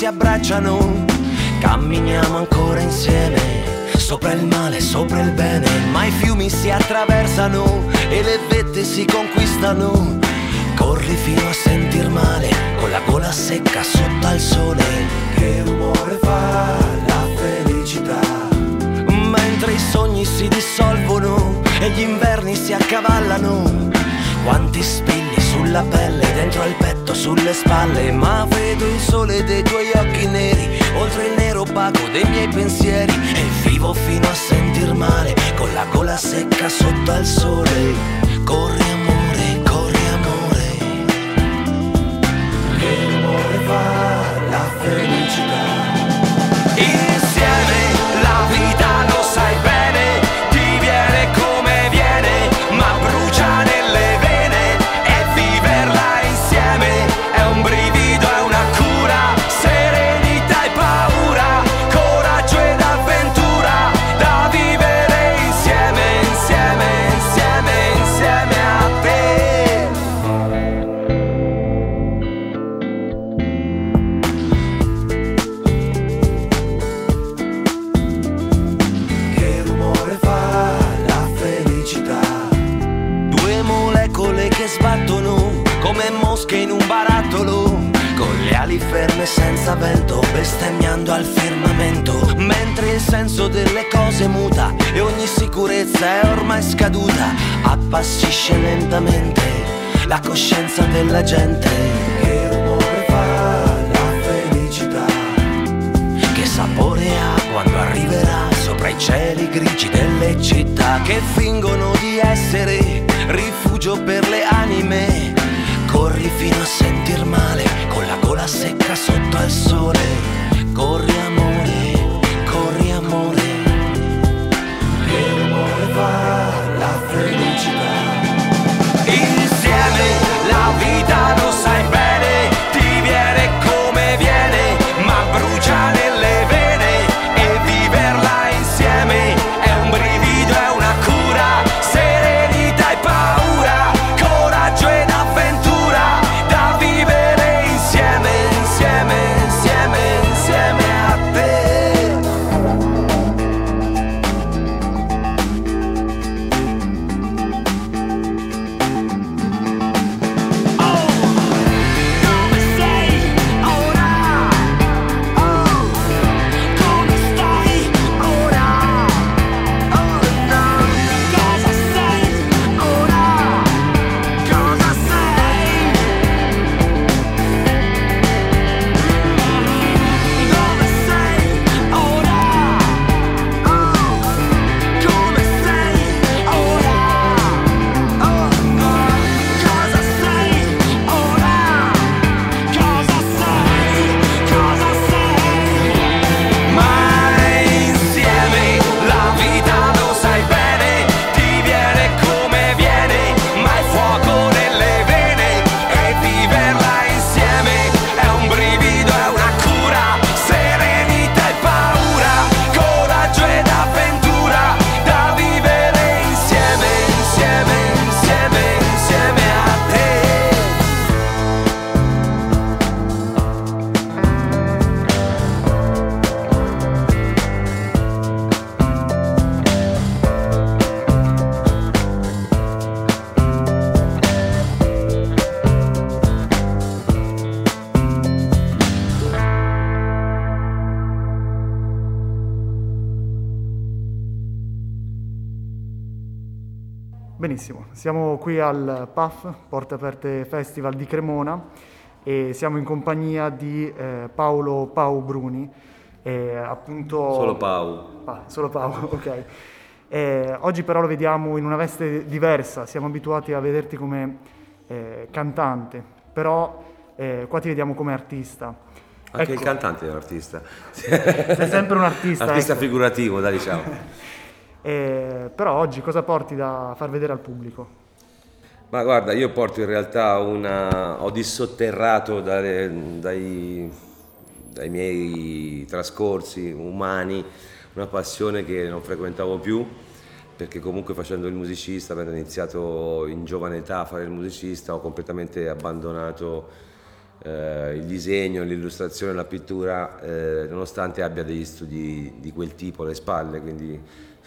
si abbracciano. Camminiamo ancora insieme, sopra il male, sopra il bene, ma i fiumi si attraversano e le vette si conquistano. Corri fino a sentir male, con la gola secca sotto al sole. Che rumore fa la felicità? Mentre i sogni si dissolvono e gli inverni si accavallano. Sulle spalle, ma vedo il sole dei tuoi occhi neri, oltre il nero opaco dei miei pensieri, e vivo fino a sentir male, con la gola secca sotto al sole. Corri amore, corri amore. Che rumore fa la felicità? Siamo qui al PAF, Porte Aperte Festival di Cremona e siamo in compagnia di eh, Paolo Pau Bruni. E appunto... Solo Pau. Ah, solo Paolo, ok. Eh, oggi però lo vediamo in una veste diversa, siamo abituati a vederti come eh, cantante, però eh, qua ti vediamo come artista. Anche Ecco, il cantante è un artista. Sei sempre un artista. Artista ecco. figurativo, dai diciamo. Eh, però oggi cosa porti da far vedere al pubblico? Ma guarda, io porto in realtà una... ho dissotterrato dalle- dai, dai miei trascorsi umani una passione che non frequentavo più, perché comunque facendo il musicista, avendo iniziato in giovane età a fare il musicista, ho completamente abbandonato eh, il disegno, l'illustrazione, la pittura, eh, nonostante abbia degli studi di quel tipo alle spalle, quindi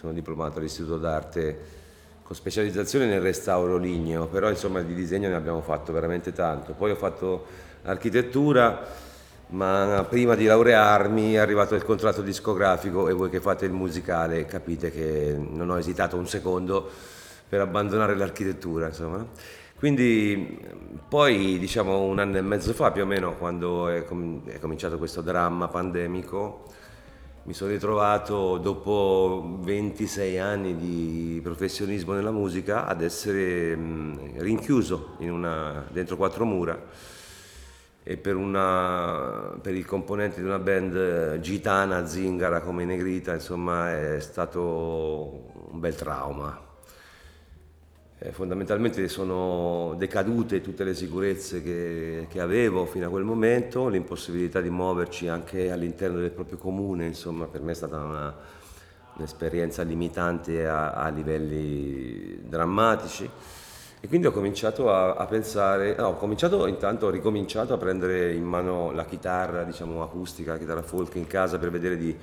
sono diplomato all'Istituto d'Arte con specializzazione nel restauro ligneo, però insomma di disegno ne abbiamo fatto veramente tanto. Poi ho fatto architettura, ma prima di laurearmi è arrivato il contratto discografico e voi che fate il musicale capite che non ho esitato un secondo per abbandonare l'architettura, insomma. Quindi poi diciamo un anno e mezzo fa più o meno quando è, com- è cominciato questo dramma pandemico mi sono ritrovato dopo 26 anni di professionismo nella musica ad essere mh, rinchiuso una, dentro quattro mura e per, una, per, il componente di una band gitana, zingara come Negrita, insomma è stato un bel trauma eh, fondamentalmente sono decadute tutte le sicurezze che, che, avevo fino a quel momento, l'impossibilità di muoverci anche all'interno del proprio comune, insomma per me è stata una, un'esperienza limitante a, a, livelli drammatici. E quindi ho cominciato a, a pensare, no, ho cominciato intanto, ho ricominciato a prendere in mano la chitarra, diciamo acustica, la chitarra folk in casa per vedere di,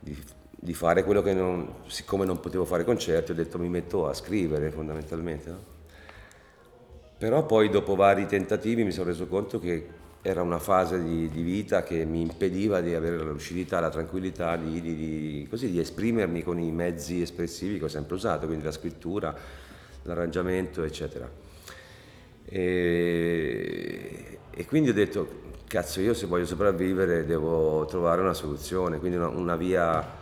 di di fare quello che non, siccome non potevo fare concerti, ho detto mi metto a scrivere fondamentalmente. No? Però poi dopo vari tentativi mi sono reso conto che era una fase di, di vita che mi impediva di avere la lucidità, la tranquillità di, di, così, di esprimermi con i mezzi espressivi che ho sempre usato, quindi la scrittura, l'arrangiamento, eccetera. E, e quindi ho detto, cazzo, io se voglio sopravvivere devo trovare una soluzione, quindi una, una via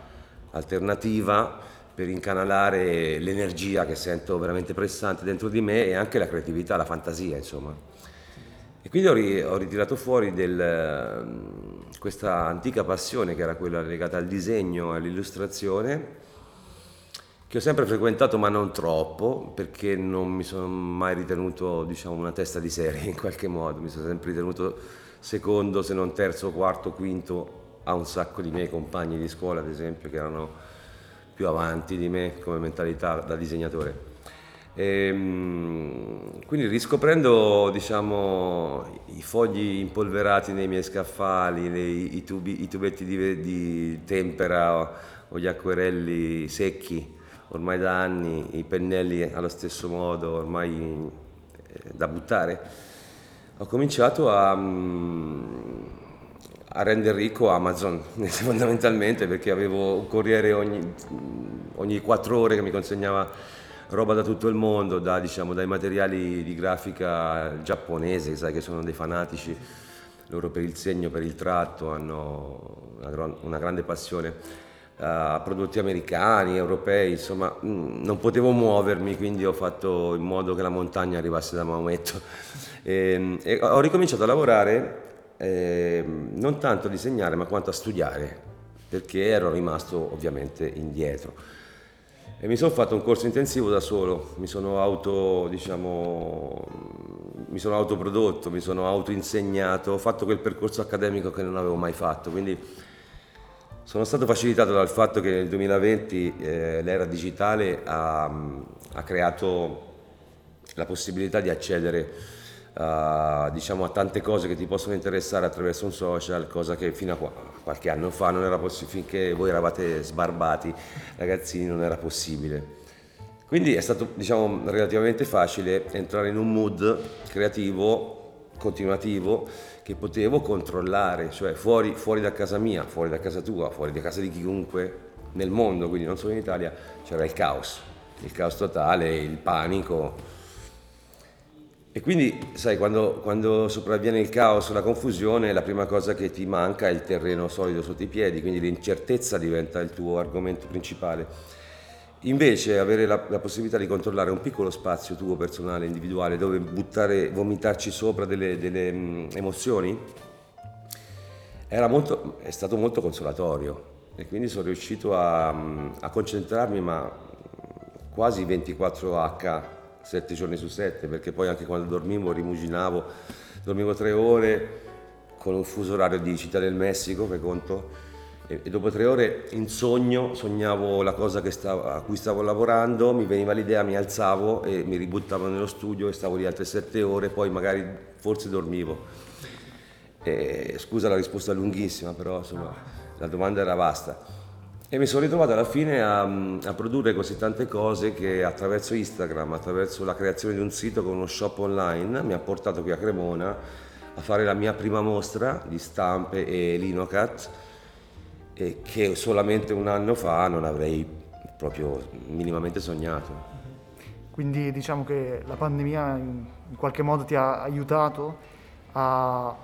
alternativa per incanalare l'energia che sento veramente pressante dentro di me e anche la creatività, la fantasia, insomma. E quindi ho, ri- ho ritirato fuori del, mm, questa antica passione che era quella legata al disegno e all'illustrazione, che ho sempre frequentato ma non troppo, perché non mi sono mai ritenuto diciamo, una testa di serie in qualche modo, mi sono sempre ritenuto secondo, se non terzo, quarto, quinto a un sacco di miei compagni di scuola, ad esempio, che erano più avanti di me come mentalità da disegnatore. E, ehm, quindi riscoprendo diciamo, i fogli impolverati nei miei scaffali, le, i, tubi, i, tubetti di, di tempera o, o, gli acquerelli secchi ormai da anni, i pennelli allo stesso modo ormai eh, da buttare, ho cominciato a... A rendere ricco Amazon fondamentalmente perché avevo un corriere ogni, quattro ore che mi consegnava roba da tutto il mondo, da, diciamo, dai materiali di grafica giapponese, sai che sono dei fanatici, loro per il segno, per il tratto hanno una, una grande passione a prodotti americani, europei, insomma mm, non potevo muovermi, quindi ho fatto in modo che la montagna arrivasse da Maometto. E, e ho ricominciato a lavorare eh, non tanto a disegnare ma quanto a studiare, perché ero rimasto ovviamente indietro. E mi sono fatto un corso intensivo da solo, mi sono auto, diciamo, mi sono autoprodotto, mi sono autoinsegnato, ho fatto quel percorso accademico che non avevo mai fatto, quindi sono stato facilitato dal fatto che nel 2020 eh, l'era digitale ha, ha creato la possibilità di accedere uh, diciamo a tante cose che ti possono interessare attraverso un social, cosa che fino a qua, qualche anno fa non era possibile, finché voi eravate sbarbati ragazzini non era possibile. Quindi è stato diciamo relativamente facile entrare in un mood creativo, continuativo, che potevo controllare, cioè fuori, fuori da casa mia, fuori da casa tua, fuori da casa di chiunque nel mondo, quindi non solo in Italia, c'era il caos, il caos totale, il panico, e quindi, sai, quando, quando, sopravviene il caos, la confusione, la prima cosa che ti manca è il terreno solido sotto i piedi, quindi l'incertezza diventa il tuo argomento principale. Invece avere la, la possibilità di controllare un piccolo spazio tuo personale, individuale, dove buttare, vomitarci sopra delle, delle mh, emozioni, molto, è stato molto consolatorio e quindi sono riuscito a, a concentrarmi, ma quasi 24H 7 giorni su 7, perché poi anche quando dormivo rimuginavo, dormivo tre ore con un fuso orario di Città del Messico, per conto, e, e dopo tre ore in sogno sognavo la cosa stavo, a cui stavo lavorando, mi veniva l'idea, mi alzavo e mi ributtavo nello studio e stavo lì altre sette ore, poi magari forse dormivo. E, scusa la risposta lunghissima, però insomma la domanda era vasta. E mi sono ritrovato alla fine a, a, produrre così tante cose che attraverso Instagram, attraverso la creazione di un sito con uno shop online, mi ha portato qui a Cremona a fare la mia prima mostra di stampe e linocat che solamente un anno fa non avrei proprio minimamente sognato. Quindi diciamo che la pandemia in qualche modo ti ha aiutato a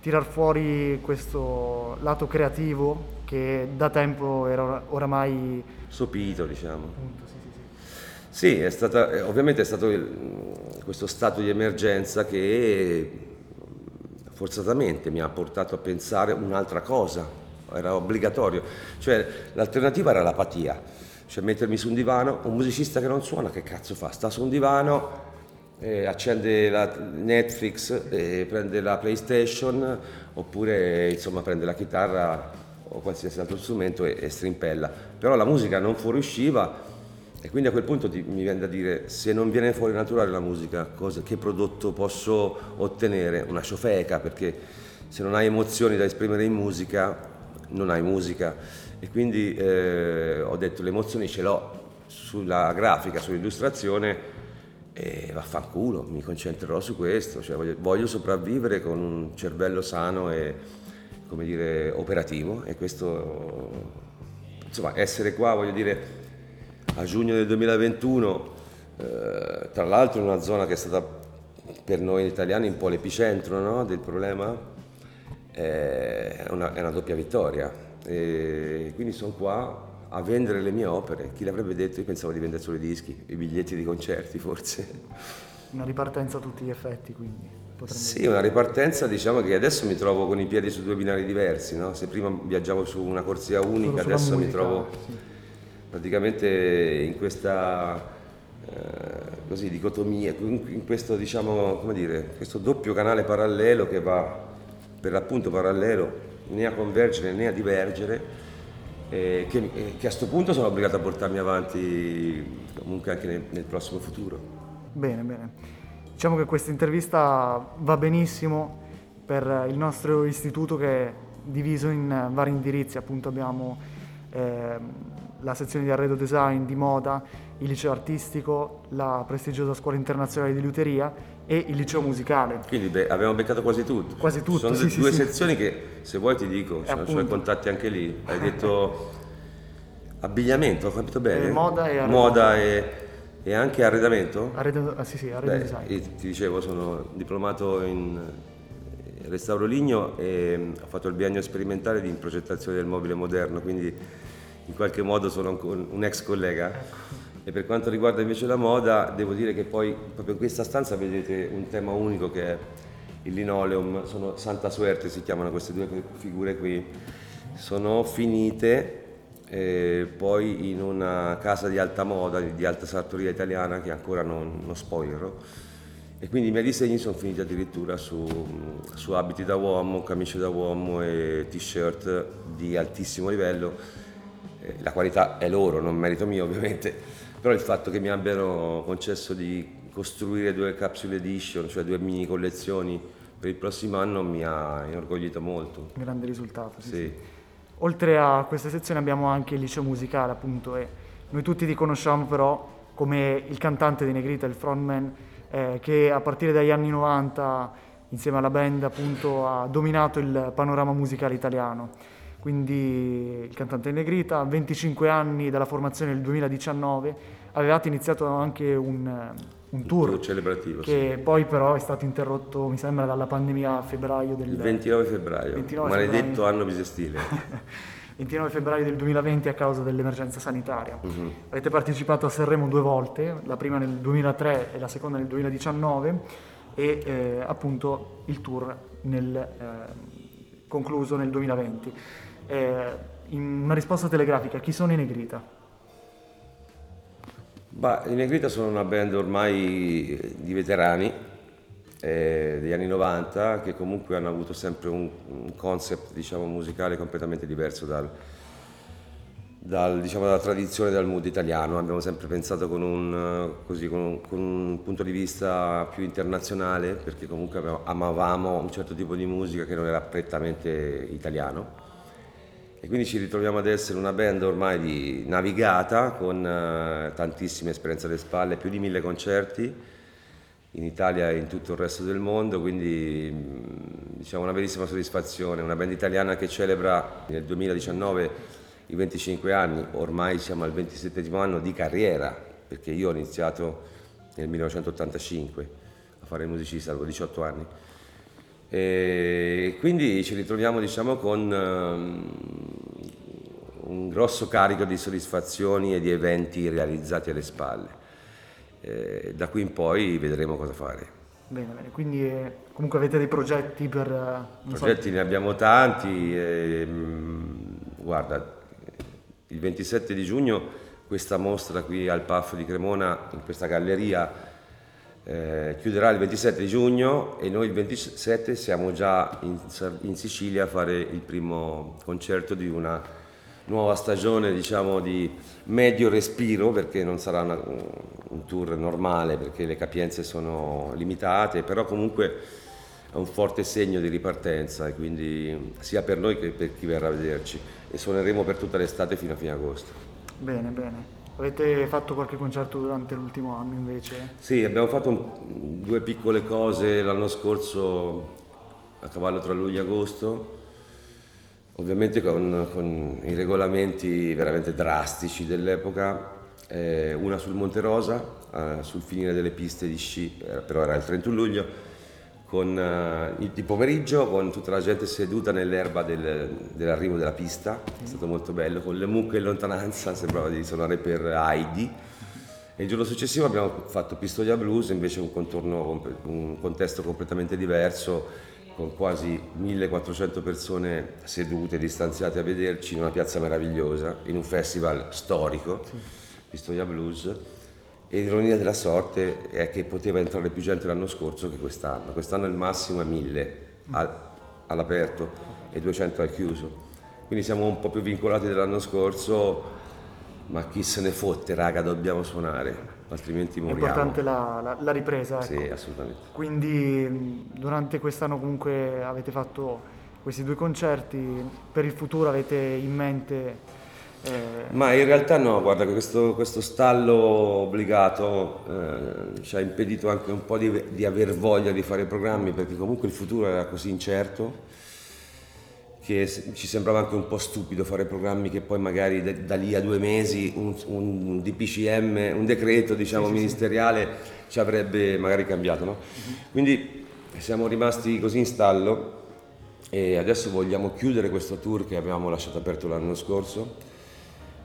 tirar fuori questo lato creativo che da tempo era oramai sopito, diciamo. Appunto, sì, sì, sì. sì è stata, eh, ovviamente è stato il, questo stato di emergenza che forzatamente mi ha portato a pensare un'altra cosa, era obbligatorio, cioè l'alternativa era l'apatia cioè mettermi su un divano, un musicista che non suona, che cazzo fa? Sta su un divano, eh, accende la Netflix, eh, prende la PlayStation oppure insomma prende la chitarra o qualsiasi altro strumento e, e strimpella. Però la musica non fuoriusciva e quindi a quel punto ti, mi viene da dire se non viene fuori naturale la musica, cosa, che prodotto posso ottenere? Una ciofeca, perché se non hai emozioni da esprimere in musica, non hai musica e quindi eh, ho detto le emozioni ce l'ho sulla grafica, sull'illustrazione e vaffanculo, mi concentrerò su questo, cioè voglio, voglio, sopravvivere con un cervello sano e come dire operativo e questo insomma essere qua voglio dire a giugno del 2021 eh, tra l'altro in una zona che è stata per noi italiani un po' l'epicentro no, del problema è, una, è una doppia vittoria e quindi sono qua a vendere le mie opere. Chi l'avrebbe detto? Io pensavo di vendere solo i dischi, i biglietti di concerti forse. Una ripartenza a tutti gli effetti quindi. Sì, una ripartenza diciamo che adesso mi trovo con i piedi su due binari diversi, no? se prima viaggiavo su una corsia unica, adesso musica, mi trovo sì. praticamente in questa eh, così, dicotomia, in questo, diciamo, dire, questo doppio canale parallelo che va per l'appunto parallelo né a convergere né a divergere, eh, che, che, a questo punto sono obbligato a portarmi avanti comunque anche nel, nel prossimo futuro. Bene, bene. Diciamo che questa intervista va benissimo per il nostro istituto che è diviso in vari indirizzi, appunto abbiamo eh, la sezione di arredo design, di moda, il liceo artistico, la prestigiosa scuola internazionale di luteria e il liceo musicale. Quindi beh, abbiamo beccato quasi tutto. Quasi tutto. Sono sì, due sì, sezioni sì. che se vuoi ti dico, sono i contatti anche lì. Hai detto abbigliamento, ho capito bene? Eh, moda e arredo. Moda e, e anche arredamento? Arredo, ah, sì, sì, arredo beh, design. Ti dicevo, sono diplomato in restauro ligno e ho fatto il biennio sperimentale di progettazione del mobile moderno, quindi in qualche modo sono un ex collega. Ecco. E per quanto riguarda invece la moda, devo dire che poi proprio in questa stanza vedete un tema unico che è il linoleum, sono Santa Suerte si chiamano queste due figure qui, sono finite eh, poi in una casa di alta moda, di alta sartoria italiana che ancora non, non spoilerò e quindi i miei disegni sono finiti addirittura su, su abiti da uomo, camicie da uomo e t-shirt di altissimo livello. La qualità è loro, non merito mio ovviamente però il fatto che mi abbiano concesso di costruire due capsule edition, cioè due mini collezioni per il prossimo anno mi ha inorgoglito molto. Grande risultato, sì, sì. sì. Oltre a questa sezione abbiamo anche il liceo musicale appunto e noi tutti ti conosciamo però come il cantante di Negrita, il frontman eh, che a partire dagli anni 90 insieme alla band appunto ha dominato il panorama musicale italiano. Quindi il cantante Negrita, 25 anni dalla formazione nel 2019, avevate iniziato anche un, un tour, tour celebrativo, che sì. poi però è stato interrotto, mi sembra, dalla pandemia a febbraio del... Il 29 febbraio, 29 maledetto febbraio. anno bisestile. 29 febbraio del 2020 a causa dell'emergenza sanitaria. Uh-huh. Avete partecipato a Sanremo due volte, la prima nel 2003 e la seconda nel 2019 e eh, appunto il tour nel, eh, concluso nel 2020 eh, in una risposta telegrafica, chi sono i Negrita? Bah, I Negrita sono una band ormai di veterani eh, degli anni 90 che comunque hanno avuto sempre un, un concept diciamo, musicale completamente diverso dal, dal, diciamo, dalla tradizione del mood italiano, abbiamo sempre pensato con un, così, con, un, con un, punto di vista più internazionale, perché comunque amavamo un certo tipo di musica che non era prettamente italiano. E quindi ci ritroviamo ad essere una band ormai navigata, con uh, tantissime esperienze alle spalle, più di mille concerti in Italia e in tutto il resto del mondo, quindi diciamo una bellissima soddisfazione, una band italiana che celebra nel 2019 i 25 anni, ormai siamo al 27 anno di carriera, perché io ho iniziato nel 1985 a fare il musicista, avevo 18 anni. E quindi ci ritroviamo diciamo, con um, un grosso carico di soddisfazioni e di eventi realizzati alle spalle. E da qui in poi vedremo cosa fare. Bene, bene. quindi eh, comunque avete dei progetti per... Uh, progetti so... ne abbiamo tanti, e, um, guarda, il 27 di giugno questa mostra qui al PAF di Cremona, in questa galleria, eh, chiuderà il 27 di giugno e noi il 27 siamo già in, in, Sicilia a fare il primo concerto di una nuova stagione diciamo di medio respiro perché non sarà una, un tour normale perché le capienze sono limitate, però comunque è un forte segno di ripartenza e quindi sia per noi che per chi verrà a vederci e suoneremo per tutta l'estate fino a fine agosto. Bene, bene. Avete fatto qualche concerto durante l'ultimo anno invece? Sì, abbiamo fatto un, due piccole cose l'anno scorso a cavallo tra luglio e agosto, ovviamente con, con i regolamenti veramente drastici dell'epoca, eh, una sul Monte Rosa, eh, sul finire delle piste di sci, eh, però era il 31 luglio, con, uh, di pomeriggio con tutta la gente seduta nell'erba del, dell'arrivo della pista, è stato molto bello, con le mucche in lontananza, sembrava di suonare per Heidi. E il giorno successivo abbiamo fatto Pistoia Blues, invece un, contorno, un contesto completamente diverso, con quasi 1400 persone sedute, distanziate a vederci in una piazza meravigliosa, in un festival storico, Pistoia Blues e l'ironia della sorte è che poteva entrare più gente l'anno scorso che quest'anno. Quest'anno il massimo è 1000 all'aperto e 200 al chiuso. Quindi siamo un po' più vincolati dell'anno scorso, ma chi se ne fotte, raga, dobbiamo suonare, altrimenti moriamo. È importante la, la, la ripresa. Ecco. Sì, assolutamente. Quindi durante quest'anno comunque avete fatto questi due concerti, per il futuro avete in mente. Ma in realtà no, guarda, questo, questo stallo obbligato eh, ci ha impedito anche un po' di, di, aver voglia di fare programmi perché comunque il futuro era così incerto che ci sembrava anche un po' stupido fare programmi che poi magari da, da lì a due mesi un, un DPCM, un decreto diciamo, sì, ministeriale sì. ci avrebbe magari cambiato. No? Uh-huh. Quindi siamo rimasti così in stallo e adesso vogliamo chiudere questo tour che abbiamo lasciato aperto l'anno scorso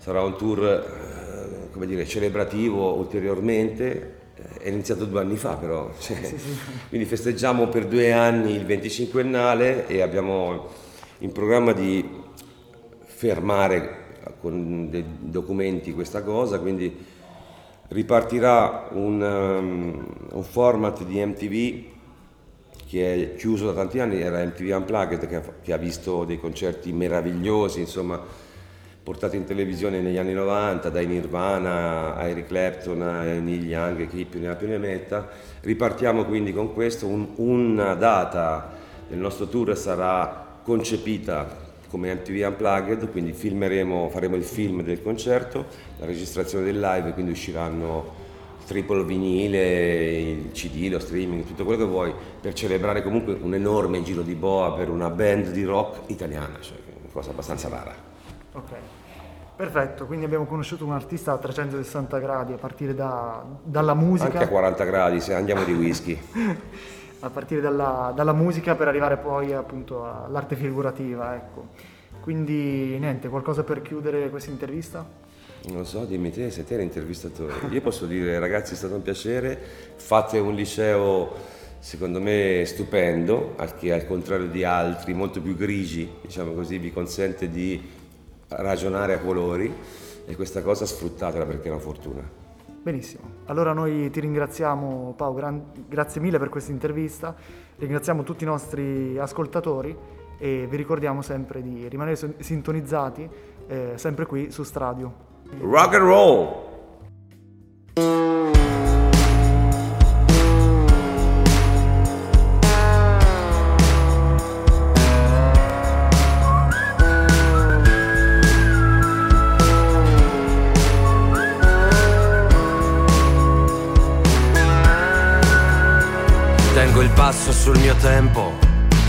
sarà un tour eh, come dire, celebrativo ulteriormente, eh, è iniziato due anni fa però, cioè, sì, sì. quindi festeggiamo per due anni il 25ennale e abbiamo in programma di fermare con dei documenti questa cosa, quindi ripartirà un, um, un format di MTV che è chiuso da tanti anni, era MTV Unplugged che ha, che ha visto dei concerti meravigliosi, insomma portati in televisione negli anni 90, dai Nirvana a Eric Clapton, Neil Young, chi più ne ha più ne metta. Ripartiamo quindi con questo, Un, una data del nostro tour sarà concepita come MTV Unplugged, quindi faremo il film del concerto, la registrazione del live, quindi usciranno triple vinile, il CD, lo streaming, tutto quello che vuoi, per celebrare comunque un enorme giro di boa per una band di rock italiana, cioè una cosa abbastanza rara. Ok, perfetto, quindi abbiamo conosciuto un artista a 360 gradi a partire da, dalla musica. Anche a 40 gradi se andiamo di whisky. a partire dalla, dalla, musica per arrivare poi appunto all'arte figurativa, ecco. Quindi niente, qualcosa per chiudere questa intervista? Non lo so, dimmi te, se te eri intervistatore. Io posso dire ragazzi è stato un piacere, fate un liceo secondo me stupendo, che al contrario di altri molto più grigi, diciamo così, vi consente di ragionare a colori e questa cosa sfruttatela perché è una fortuna. Benissimo, allora noi ti ringraziamo Pau, gran- grazie mille per questa intervista, ringraziamo tutti i nostri ascoltatori e vi ricordiamo sempre di rimanere sintonizzati eh, sempre qui su Stradio. Rock and roll! Tengo il passo sul mio tempo,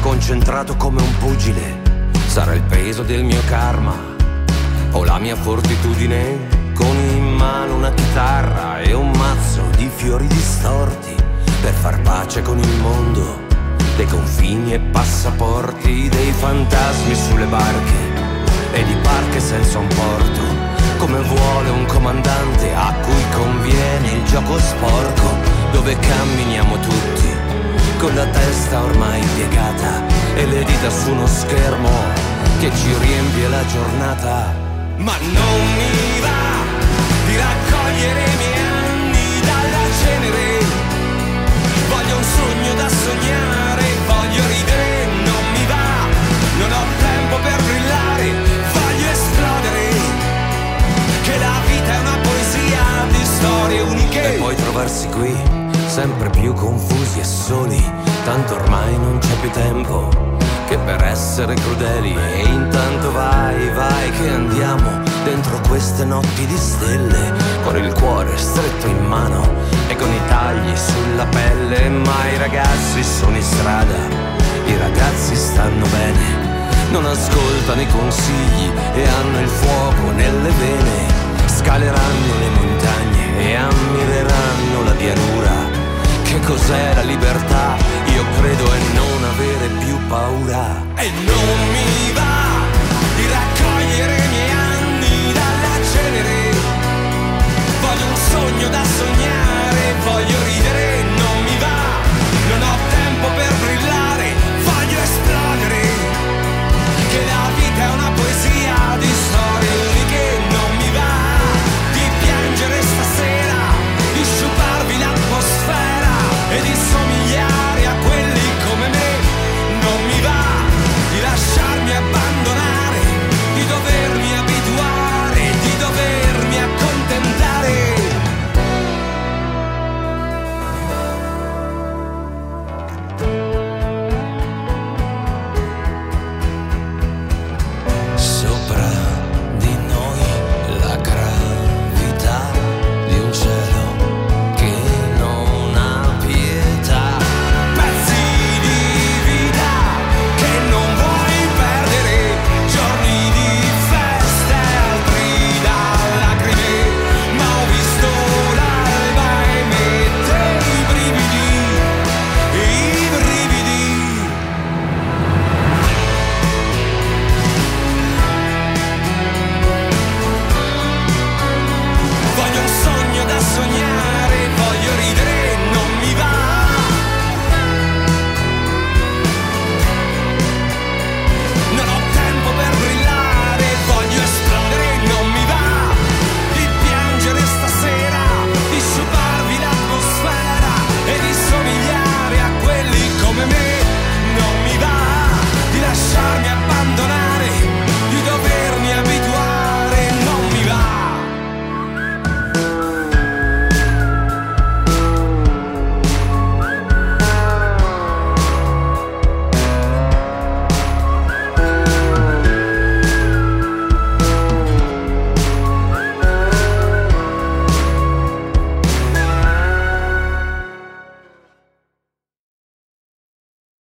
concentrato come un pugile. Sarà il peso del mio karma o la mia fortitudine con in mano una chitarra e un mazzo di fiori distorti per far pace con il mondo dei confini e passaporti dei fantasmi sulle barche e di barche senza un porto come vuole un comandante a cui conviene il gioco sporco dove camminiamo tutti con la testa ormai piegata e le dita su uno schermo che ci riempie la giornata ma non mi va di raccogliere i miei anni dalla cenere. Voglio un sogno da sognare, voglio ridere, non mi va, non ho tempo per brillare, voglio esplodere. Che la vita è una poesia di storie uniche. E poi trovarsi qui, sempre più confusi e soli, tanto ormai non c'è più tempo che per essere crudeli e intanto vai, vai che andiamo dentro queste notti di stelle con il cuore stretto in mano e con i tagli sulla pelle, ma i ragazzi sono in strada, i ragazzi stanno bene, non ascoltano i consigli e hanno il fuoco nelle vene, scaleranno le montagne e ammireranno la pianura. Che cos'è la libertà?